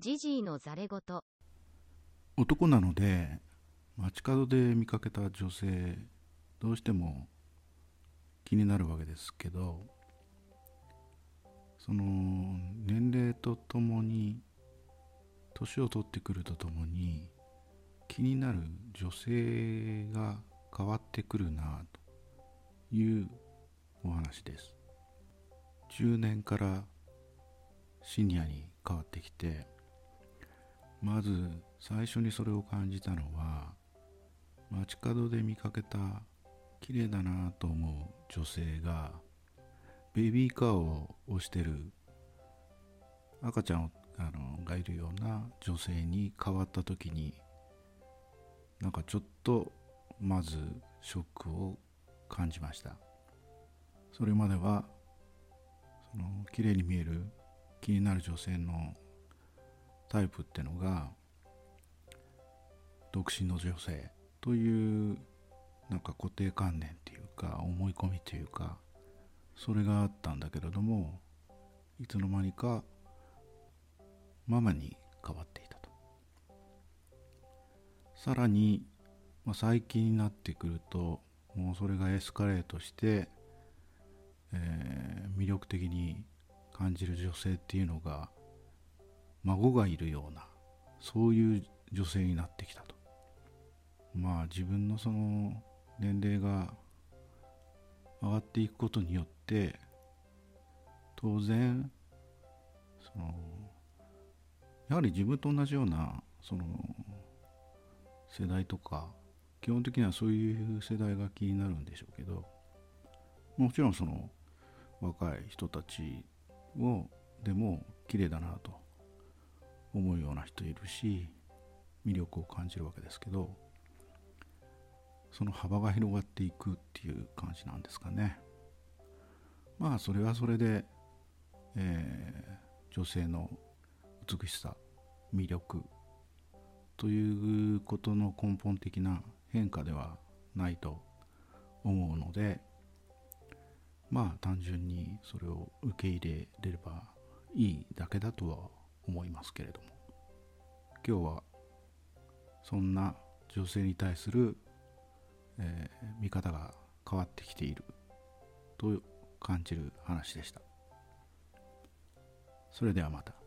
ジジイのざれ言。男なので街角で見かけた女性どうしても気になるわけですけどその年齢とともに年を取ってくるとともに気になる女性が変わってくるなというお話です。中年からシニアに変わってきてまず最初にそれを感じたのは街角で見かけた綺麗だなと思う女性がベビーカーを押してる赤ちゃんあのがいるような女性に変わった時になんかちょっとまずショックを感じました。それまではその綺麗に見える気になる女性のタイプってのが独身の女性というなんか固定観念っていうか思い込みというかそれがあったんだけれどもいつの間にかママに変わっていたと。さらに、まあ、最近になってくるともうそれがエスカレートして、えー、魅力的に感じる女性っていうのが孫がいるようなそういう女性になってきたと。まあ自分のその年齢が上がっていくことによって当然そのやはり自分と同じようなその世代とか基本的にはそういう世代が気になるんでしょうけどもちろんその若い人たちをでも綺麗だなと。思うような人いるし魅力を感じるわけですけどその幅が広がっていくっていう感じなんですかね。まあそれはそれで、えー、女性の美しさ魅力ということの根本的な変化ではないと思うのでまあ単純にそれを受け入れれればいいだけだとは思いますけれども。今日はそんな女性に対する、えー、見方が変わってきていると感じる話でした。それではまた。